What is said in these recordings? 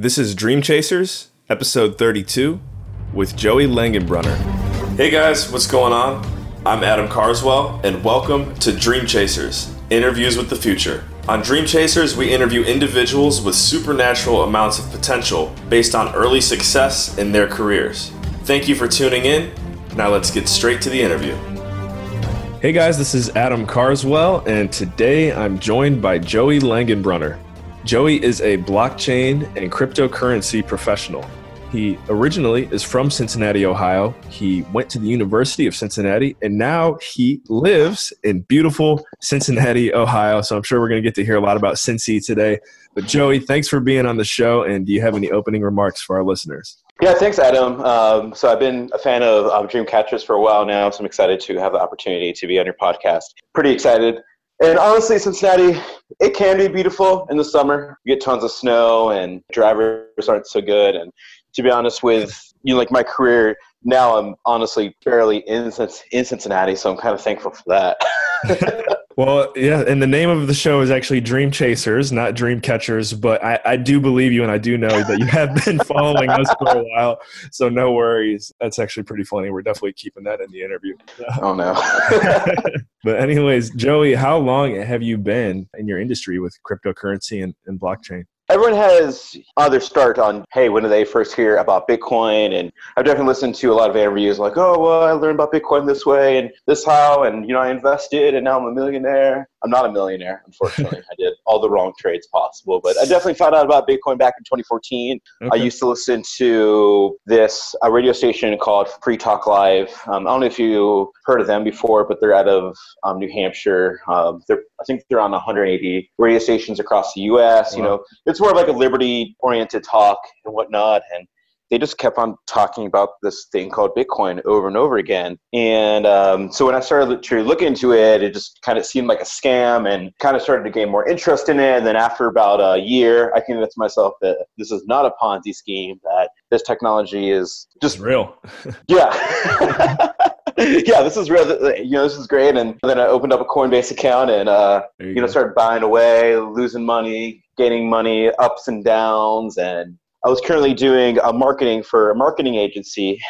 This is Dream Chasers, episode 32, with Joey Langenbrunner. Hey guys, what's going on? I'm Adam Carswell, and welcome to Dream Chasers Interviews with the Future. On Dream Chasers, we interview individuals with supernatural amounts of potential based on early success in their careers. Thank you for tuning in. Now let's get straight to the interview. Hey guys, this is Adam Carswell, and today I'm joined by Joey Langenbrunner. Joey is a blockchain and cryptocurrency professional. He originally is from Cincinnati, Ohio. He went to the University of Cincinnati and now he lives in beautiful Cincinnati, Ohio. So I'm sure we're going to get to hear a lot about Cincy today. But Joey, thanks for being on the show. And do you have any opening remarks for our listeners? Yeah, thanks, Adam. Um, so I've been a fan of um, Dreamcatchers for a while now, so I'm excited to have the opportunity to be on your podcast. Pretty excited. And honestly, Cincinnati, it can be beautiful in the summer. You get tons of snow, and drivers aren't so good. And to be honest with you know, like my career now, I'm honestly barely in in Cincinnati, so I'm kind of thankful for that. well, yeah, and the name of the show is actually Dream Chasers, not Dream Catchers. But I, I do believe you, and I do know that you have been following us for a while, so no worries. That's actually pretty funny. We're definitely keeping that in the interview. Oh no. but anyways, Joey, how long have you been in your industry with cryptocurrency and, and blockchain? Everyone has other start on hey when did they first hear about bitcoin? And i've definitely listened to a lot of interviews like oh well i learned about bitcoin this way and this how and you know i invested and now i'm a millionaire i'm not a millionaire unfortunately i did all the wrong trades possible but i definitely found out about bitcoin back in 2014 okay. i used to listen to this a radio station called free talk live um, i don't know if you heard of them before but they're out of um, new hampshire um, they're I think they're on 180 radio stations across the U.S. Wow. You know, it's more of like a liberty-oriented talk and whatnot, and they just kept on talking about this thing called Bitcoin over and over again. And um, so when I started to look into it, it just kind of seemed like a scam and kind of started to gain more interest in it. And then after about a year, I convinced myself that this is not a Ponzi scheme, that this technology is just it's real. yeah. yeah, this is real. You know, this is great. And then I opened up a Coinbase account and uh, you, you know started buying away, losing money, gaining money, ups and downs. And I was currently doing a marketing for a marketing agency.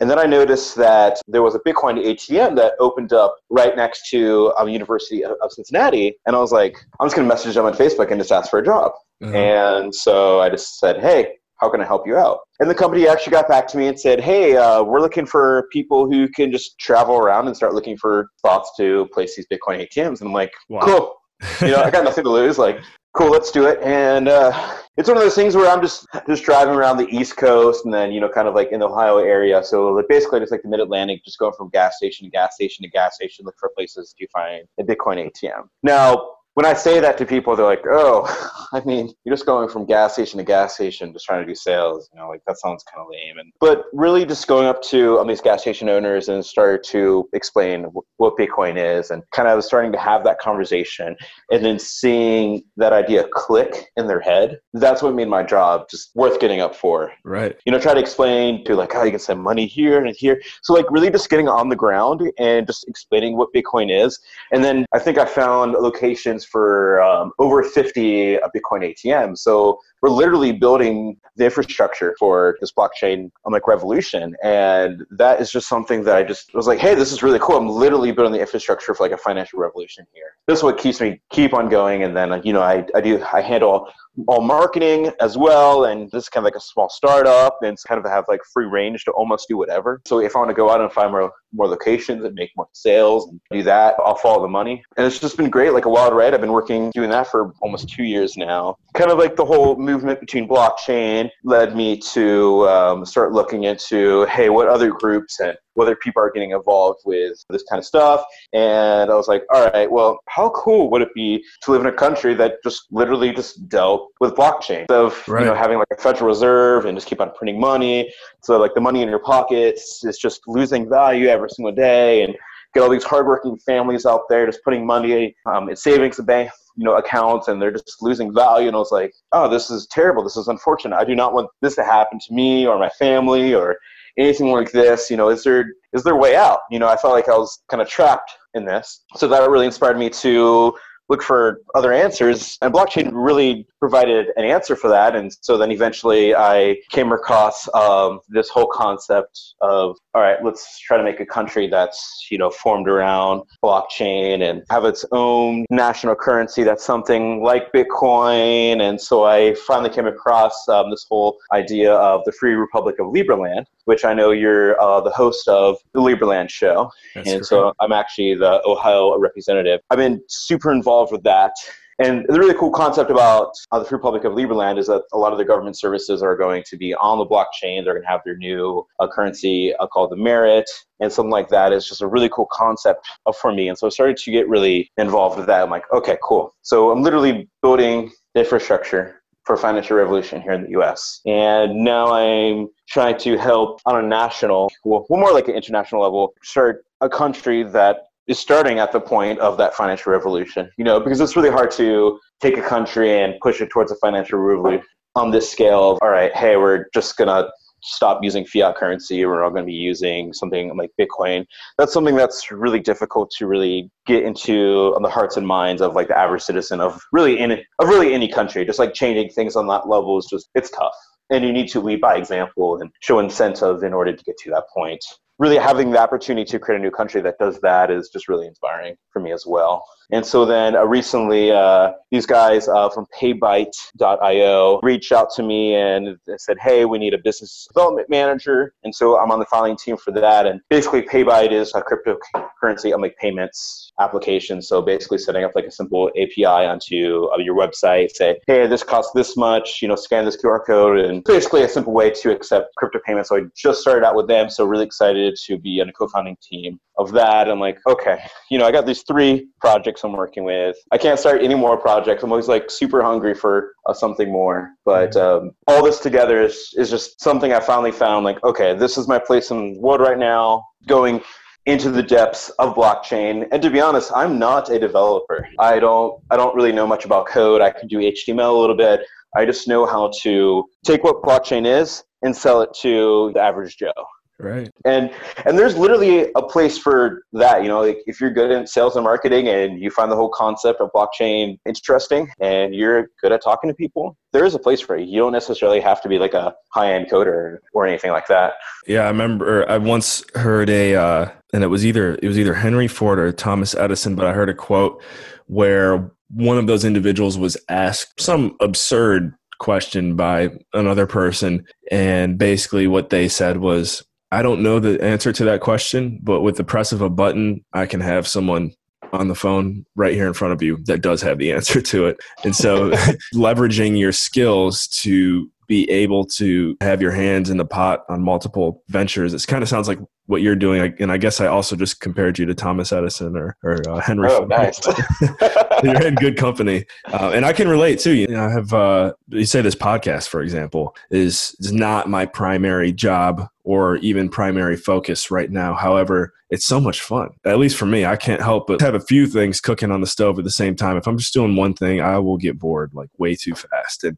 And then I noticed that there was a Bitcoin ATM that opened up right next to um, University of, Cincinnati. And I was like, I'm just going to message them on Facebook and just ask for a job. Uh-huh. And so I just said, hey, how can I help you out? And the company actually got back to me and said, hey, uh, we're looking for people who can just travel around and start looking for spots to place these Bitcoin ATMs. And I'm like, wow. cool. you know, I got nothing to lose. Like, cool, let's do it. And uh, it's one of those things where I'm just just driving around the East Coast and then you know, kind of like in the Ohio area. So like basically, just like the Mid Atlantic, just going from gas station to gas station to gas station, look for places to find a Bitcoin ATM. Now, when I say that to people, they're like, "Oh, I mean, you're just going from gas station to gas station, just trying to do sales." You know, like that sounds kind of lame. And but really, just going up to um, these gas station owners and started to explain what Bitcoin is, and kind of starting to have that conversation, and then seeing that idea click in their head. That's what made my job just worth getting up for. Right. You know, try to explain to like how you can send money here and here. So like really just getting on the ground and just explaining what Bitcoin is, and then I think I found locations for um, over 50 uh, Bitcoin ATMs. So we're literally building the infrastructure for this blockchain um, revolution. And that is just something that I just was like, hey, this is really cool. I'm literally building the infrastructure for like a financial revolution here. This is what keeps me keep on going. And then, you know, I, I do, I handle all marketing as well. And this is kind of like a small startup and it's kind of have like free range to almost do whatever. So if I want to go out and find more, more locations and make more sales and do that, I'll follow the money. And it's just been great, like a wild ride. I've been working doing that for almost two years now. Kind of like the whole movement between blockchain led me to um, start looking into, hey, what other groups and whether people are getting involved with this kind of stuff. And I was like, all right, well, how cool would it be to live in a country that just literally just dealt with blockchain of right. you know having like a Federal Reserve and just keep on printing money. So like the money in your pockets is just losing value every single day and get all these hardworking families out there just putting money um, in savings and bank you know accounts and they're just losing value and i was like oh this is terrible this is unfortunate i do not want this to happen to me or my family or anything like this you know is there is there way out? You know i felt like i was kind of trapped in this. So that really inspired me to look for other answers. And blockchain really provided an answer for that. And so then eventually I came across um, this whole concept of, all right, let's try to make a country that's, you know, formed around blockchain and have its own national currency that's something like Bitcoin. And so I finally came across um, this whole idea of the Free Republic of Liberland, which I know you're uh, the host of the Liberland show. That's and correct. so I'm actually the Ohio representative. I've been super involved with that. And the really cool concept about uh, the Free Republic of Liberland is that a lot of the government services are going to be on the blockchain. They're going to have their new uh, currency uh, called the Merit, and something like that is just a really cool concept uh, for me. And so I started to get really involved with that. I'm like, okay, cool. So I'm literally building infrastructure for financial revolution here in the US. And now I'm trying to help on a national, well, more like an international level, start a country that is starting at the point of that financial revolution. You know, because it's really hard to take a country and push it towards a financial revolution on this scale of, all right, hey, we're just to stop using fiat currency. We're all going to be using something like Bitcoin. That's something that's really difficult to really get into on the hearts and minds of like the average citizen of really in of really any country. Just like changing things on that level is just it's tough. And you need to lead by example and show incentive in order to get to that point really having the opportunity to create a new country that does that is just really inspiring for me as well. And so then uh, recently, uh, these guys uh, from Paybyte.io reached out to me and said, "Hey, we need a business development manager." And so I'm on the founding team for that. And basically, Paybyte is a cryptocurrency like payments application. So basically, setting up like a simple API onto uh, your website, say, "Hey, this costs this much," you know, scan this QR code, and basically a simple way to accept crypto payments. So I just started out with them. So really excited to be on a co-founding team of that. I'm like, okay, you know, I got these three projects I'm working with. I can't start any more projects. I'm always like super hungry for uh, something more. But mm-hmm. um, all this together is, is just something I finally found like, okay, this is my place in the world right now, going into the depths of blockchain. And to be honest, I'm not a developer. I don't I don't really know much about code. I can do HTML a little bit. I just know how to take what blockchain is and sell it to the average Joe. Right. And and there's literally a place for that. You know, like if you're good at sales and marketing and you find the whole concept of blockchain interesting and you're good at talking to people, there is a place for it. You don't necessarily have to be like a high end coder or anything like that. Yeah, I remember I once heard a uh, and it was either it was either Henry Ford or Thomas Edison, but I heard a quote where one of those individuals was asked some absurd question by another person and basically what they said was I don't know the answer to that question, but with the press of a button, I can have someone on the phone right here in front of you that does have the answer to it. And so leveraging your skills to be able to have your hands in the pot on multiple ventures. It kind of sounds like what you're doing. And I guess I also just compared you to Thomas Edison or, or uh, Henry. Oh, nice. you're in good company. Uh, and I can relate too. You know, I have, uh, you say this podcast, for example, is, is not my primary job or even primary focus right now. However, it's so much fun. At least for me, I can't help but have a few things cooking on the stove at the same time. If I'm just doing one thing, I will get bored like way too fast. And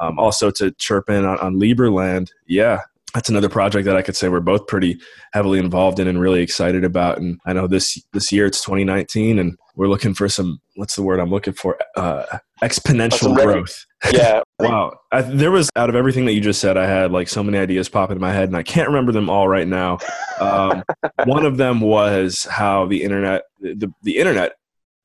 um, also to chirp in on, on Liberland, yeah, that's another project that I could say we're both pretty heavily involved in and really excited about. And I know this this year it's 2019, and we're looking for some what's the word I'm looking for uh, exponential growth. Yeah. wow. I, there was out of everything that you just said, I had like so many ideas pop into my head, and I can't remember them all right now. Um, one of them was how the internet, the the internet,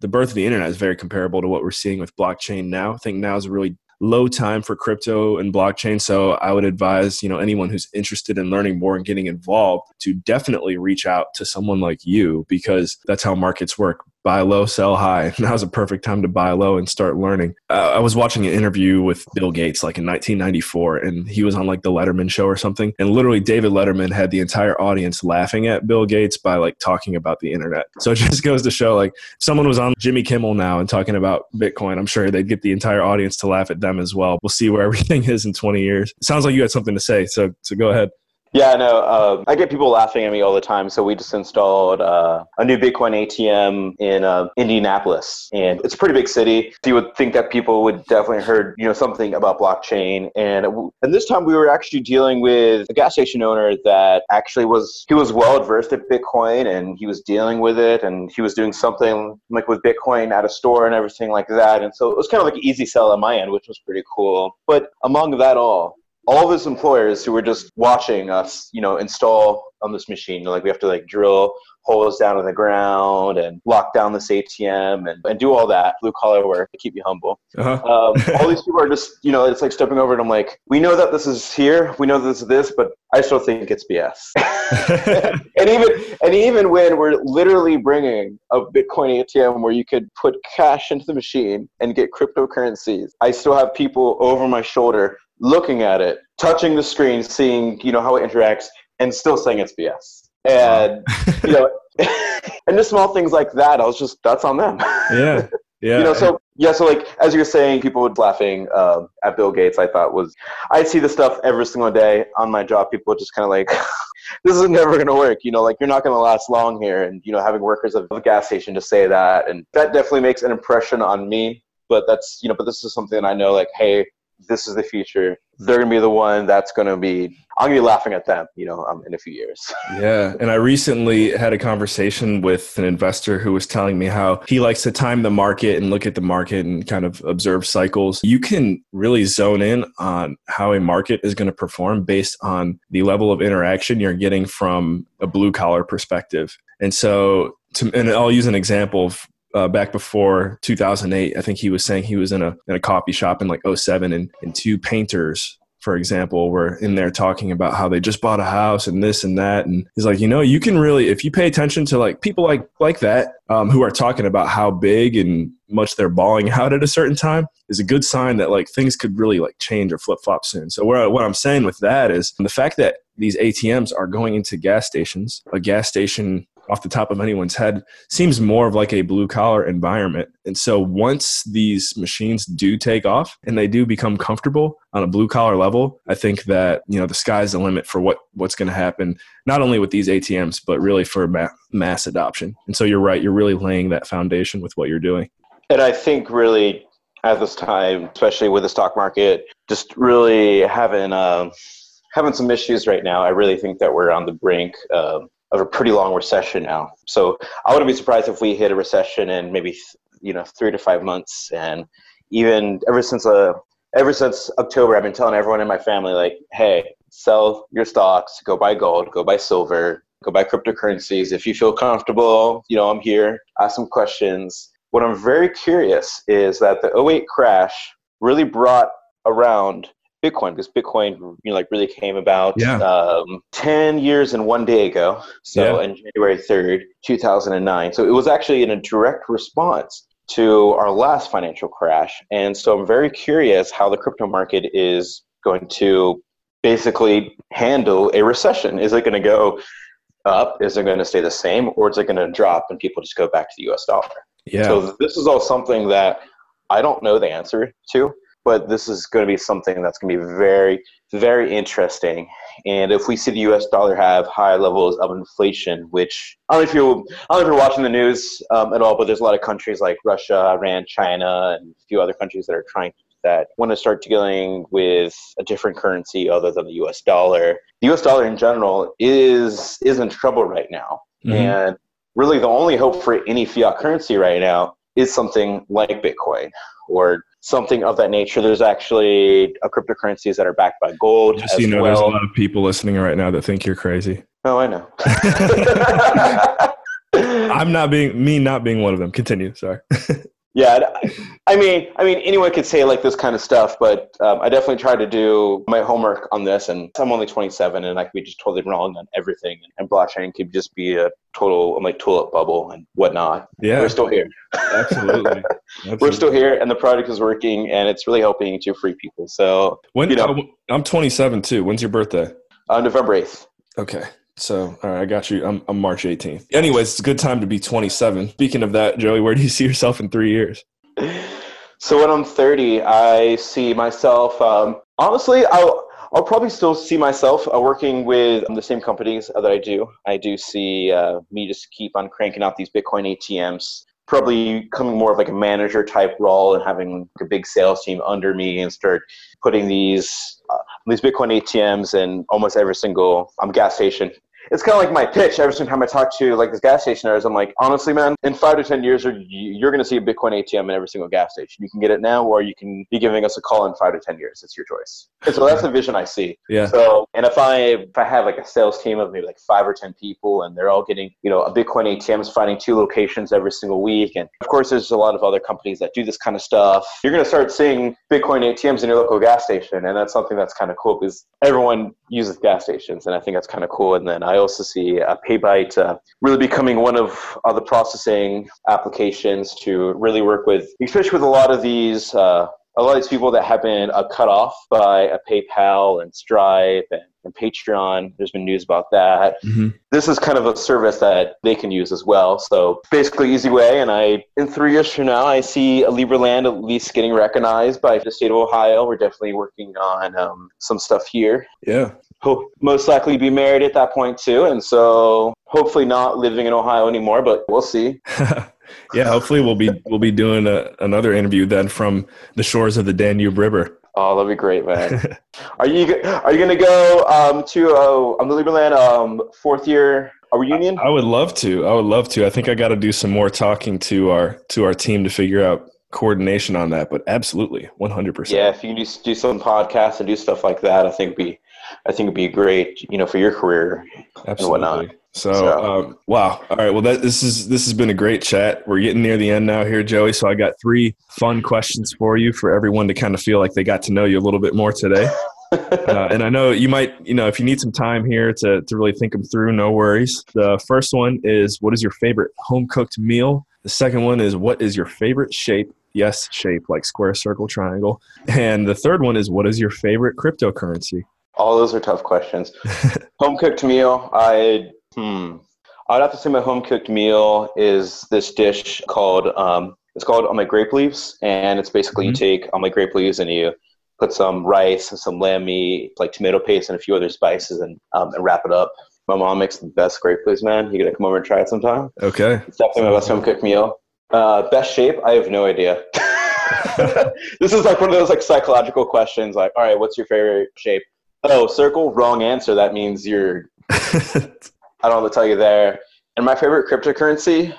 the birth of the internet is very comparable to what we're seeing with blockchain now. I think now is a really low time for crypto and blockchain. So I would advise, you know, anyone who's interested in learning more and getting involved to definitely reach out to someone like you because that's how markets work buy low, sell high. Now's a perfect time to buy low and start learning. Uh, I was watching an interview with Bill Gates like in 1994, and he was on like the Letterman show or something. And literally, David Letterman had the entire audience laughing at Bill Gates by like talking about the internet. So it just goes to show like if someone was on Jimmy Kimmel now and talking about Bitcoin, I'm sure they'd get the entire audience to laugh at them as well. We'll see where everything is in 20 years. It sounds like you had something to say, so so go ahead. Yeah, no, uh, I get people laughing at me all the time. So we just installed uh, a new Bitcoin ATM in uh, Indianapolis, and it's a pretty big city. So you would think that people would definitely heard, you know, something about blockchain. And and this time we were actually dealing with a gas station owner that actually was he was well adversed at Bitcoin, and he was dealing with it, and he was doing something like with Bitcoin at a store and everything like that. And so it was kind of like an easy sell on my end, which was pretty cool. But among that all, all of his employers who were just watching us, you know, install on this machine. Like we have to like drill holes down in the ground and lock down this ATM and, and do all that blue collar work to keep you humble. Uh-huh. Um, all these people are just, you know, it's like stepping over and I'm like, we know that this is here, we know this is this, but I still think it's BS. and even and even when we're literally bringing a Bitcoin ATM where you could put cash into the machine and get cryptocurrencies, I still have people over my shoulder looking at it, touching the screen, seeing you know how it interacts, and still saying it's BS. And you know, and just small things like that, I was just that's on them. Yeah. Yeah. you know, so yeah, so like as you were saying, people would laughing um, at Bill Gates. I thought was I see this stuff every single day on my job. People just kind of like, this is never going to work. You know, like you're not going to last long here. And you know, having workers of a gas station to say that, and that definitely makes an impression on me. But that's you know, but this is something that I know. Like, hey, this is the future. They're gonna be the one that's gonna be. I'm gonna be laughing at them, you know, um, in a few years. yeah, and I recently had a conversation with an investor who was telling me how he likes to time the market and look at the market and kind of observe cycles. You can really zone in on how a market is going to perform based on the level of interaction you're getting from a blue collar perspective. And so, to, and I'll use an example of uh, back before 2008. I think he was saying he was in a in a coffee shop in like 07 and, and two painters for example, were in there talking about how they just bought a house and this and that. And he's like, you know, you can really, if you pay attention to like people like like that um, who are talking about how big and much they're balling out at a certain time, is a good sign that like things could really like change or flip flop soon. So where, what I'm saying with that is the fact that these ATMs are going into gas stations, a gas station off the top of anyone's head seems more of like a blue collar environment. And so once these machines do take off and they do become comfortable on a blue collar level, I think that, you know, the sky's the limit for what what's going to happen not only with these ATMs but really for ma- mass adoption. And so you're right, you're really laying that foundation with what you're doing. And I think really at this time, especially with the stock market, just really having uh, having some issues right now. I really think that we're on the brink uh, of a pretty long recession now. So I wouldn't be surprised if we hit a recession in maybe you know three to five months. And even ever since uh, ever since October, I've been telling everyone in my family like, hey, sell your stocks, go buy gold, go buy silver, go buy cryptocurrencies. If you feel comfortable, you know I'm here. Ask some questions. What I'm very curious is that the 08 crash really brought around Bitcoin because Bitcoin, you know, like really came about yeah. um, ten years and one day ago. So yeah. in January third, two thousand and nine. So it was actually in a direct response to our last financial crash. And so I'm very curious how the crypto market is going to basically handle a recession. Is it going to go up? Is it going to stay the same, or is it going to drop and people just go back to the U.S. dollar? Yeah. So this is all something that I don't know the answer to but this is going to be something that's going to be very, very interesting. And if we see the U.S. dollar have high levels of inflation, which I don't know if you, I don't know if you're watching the news um, at all, but there's a lot of countries like Russia, Iran, China, and a few other countries that are trying that want to start dealing with a different currency other than the U.S. dollar. The U.S. dollar in general is is in trouble right now, mm-hmm. and really the only hope for any fiat currency right now is something like Bitcoin or something of that nature. There's actually cryptocurrencies that are backed by gold. Just so you know, well. there's a lot of people listening right now that think you're crazy. Oh, I know. I'm not being me, not being one of them. Continue. Sorry. Yeah, I mean, I mean, anyone could say like this kind of stuff, but um, I definitely tried to do my homework on this. And I'm only 27, and I could be just totally wrong on everything. And blockchain could just be a total like tulip bubble and whatnot. Yeah, we're still here. Absolutely. Absolutely. we're still here, and the product is working, and it's really helping to free people. So when you know, I'm 27 too. When's your birthday? Uh, November 8th. Okay. So, all right, I got you. I'm, I'm March 18th. Anyways, it's a good time to be 27. Speaking of that, Joey, where do you see yourself in three years? So when I'm 30, I see myself. Um, honestly, I'll I'll probably still see myself uh, working with the same companies that I do. I do see uh, me just keep on cranking out these Bitcoin ATMs. Probably coming more of like a manager type role and having a big sales team under me and start putting these uh, these Bitcoin ATMs in almost every single um, gas station it's kind of like my pitch every single time I talk to like this gas station owners. I'm like, honestly, man, in five to ten years, you're going to see a Bitcoin ATM in every single gas station. You can get it now, or you can be giving us a call in five to ten years. It's your choice. And so that's the vision I see. Yeah. So, and if I if I have like a sales team of maybe like five or ten people, and they're all getting you know a Bitcoin ATM is finding two locations every single week, and of course, there's a lot of other companies that do this kind of stuff. You're going to start seeing Bitcoin ATMs in your local gas station, and that's something that's kind of cool because everyone uses gas stations, and I think that's kind of cool. And then I also see uh, PayByte uh, really becoming one of uh, the processing applications to really work with, especially with a lot of these. Uh, a lot of these people that have been uh, cut off by a PayPal and Stripe and, and Patreon. There's been news about that. Mm-hmm. This is kind of a service that they can use as well. So basically, easy way. And I, in three years from now, I see Liberland at least getting recognized by the state of Ohio. We're definitely working on um, some stuff here. Yeah most likely be married at that point too, and so hopefully not living in Ohio anymore, but we'll see. yeah, hopefully we'll be we'll be doing a, another interview then from the shores of the Danube River. Oh, that'd be great, man. are you are you gonna go um, to uh, um, the Liberland um, fourth year a reunion? I would love to. I would love to. I think I got to do some more talking to our to our team to figure out coordination on that. But absolutely, one hundred percent. Yeah, if you can do, do some podcasts and do stuff like that, I think be I think it'd be great, you know, for your career Absolutely. and whatnot. So, so. Um, wow. All right. Well, that this is this has been a great chat. We're getting near the end now here, Joey. So I got three fun questions for you for everyone to kind of feel like they got to know you a little bit more today. uh, and I know you might, you know, if you need some time here to to really think them through, no worries. The first one is, what is your favorite home cooked meal? The second one is, what is your favorite shape? Yes, shape like square, circle, triangle. And the third one is, what is your favorite cryptocurrency? All those are tough questions. home cooked meal, I hmm. I'd have to say my home cooked meal is this dish called um, it's called on my grape leaves, and it's basically mm-hmm. you take on my grape leaves and you put some rice and some lamb meat, like tomato paste and a few other spices, and um, and wrap it up. My mom makes the best grape leaves, man. You gotta come over and try it sometime. Okay, it's definitely my best home cooked meal. Uh, best shape, I have no idea. this is like one of those like psychological questions. Like, all right, what's your favorite shape? Oh, circle, wrong answer. That means you're. I don't know to tell you there. And my favorite cryptocurrency,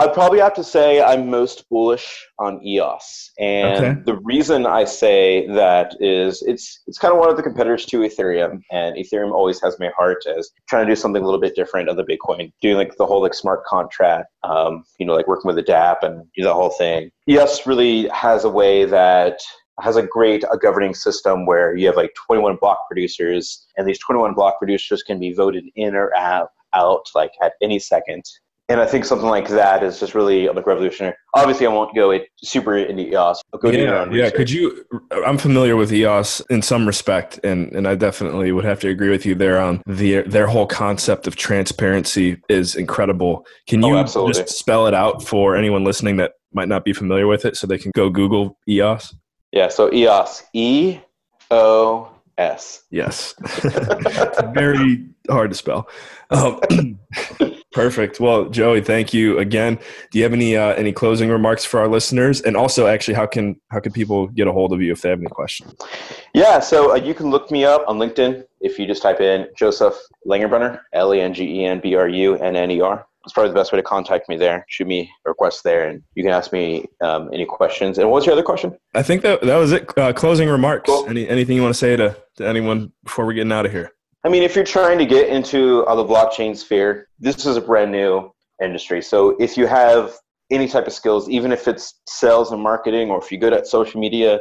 I'd probably have to say I'm most bullish on EOS. And okay. the reason I say that is it's it's kind of one of the competitors to Ethereum, and Ethereum always has my heart as trying to do something a little bit different of the Bitcoin, doing like the whole like smart contract, um, you know, like working with the DApp and do the whole thing. EOS really has a way that has a great a governing system where you have like 21 block producers, and these 21 block producers can be voted in or out, out like at any second. And I think something like that is just really like revolutionary. Obviously, I won't go super into EOS. I'll go yeah, yeah. Could you? Uh, I'm familiar with EOS in some respect, and and I definitely would have to agree with you there on the their whole concept of transparency is incredible. Can oh, you oh, just spell it out for anyone listening that might not be familiar with it, so they can go Google EOS? Yeah, so EOS. E O S. Yes. very hard to spell. Um, perfect. Well, Joey, thank you again. Do you have any uh, any closing remarks for our listeners? And also, actually, how can how can people get a hold of you if they have any questions? Yeah, so uh, you can look me up on LinkedIn if you just type in Joseph Langenbrunner, L A N G E N B R U N N E R it's probably the best way to contact me there. Shoot me a request there, and you can ask me um, any questions. And what was your other question? I think that that was it. Uh, closing remarks. Cool. Any anything you want to say to, to anyone before we're getting out of here? I mean, if you're trying to get into uh, the blockchain sphere, this is a brand new industry. So if you have any type of skills, even if it's sales and marketing, or if you're good at social media,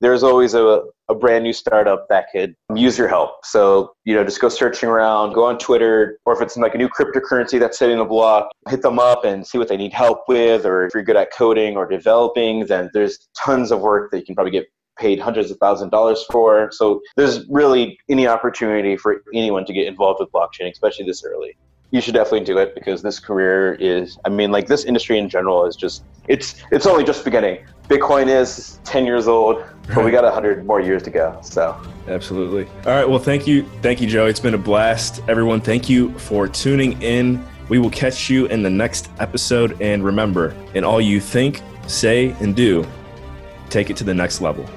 there's always a, a brand new startup that could use your help. So, you know, just go searching around, go on Twitter, or if it's like a new cryptocurrency that's hitting the block, hit them up and see what they need help with. Or if you're good at coding or developing, then there's tons of work that you can probably get paid hundreds of thousands of dollars for. So there's really any opportunity for anyone to get involved with blockchain, especially this early. You should definitely do it because this career is i mean like this industry in general is just it's it's only just beginning. Bitcoin is 10 years old but we got 100 more years to go so. Absolutely. All right well thank you thank you joe it's been a blast. Everyone thank you for tuning in. We will catch you in the next episode. And remember in all you think say and do take it to the next level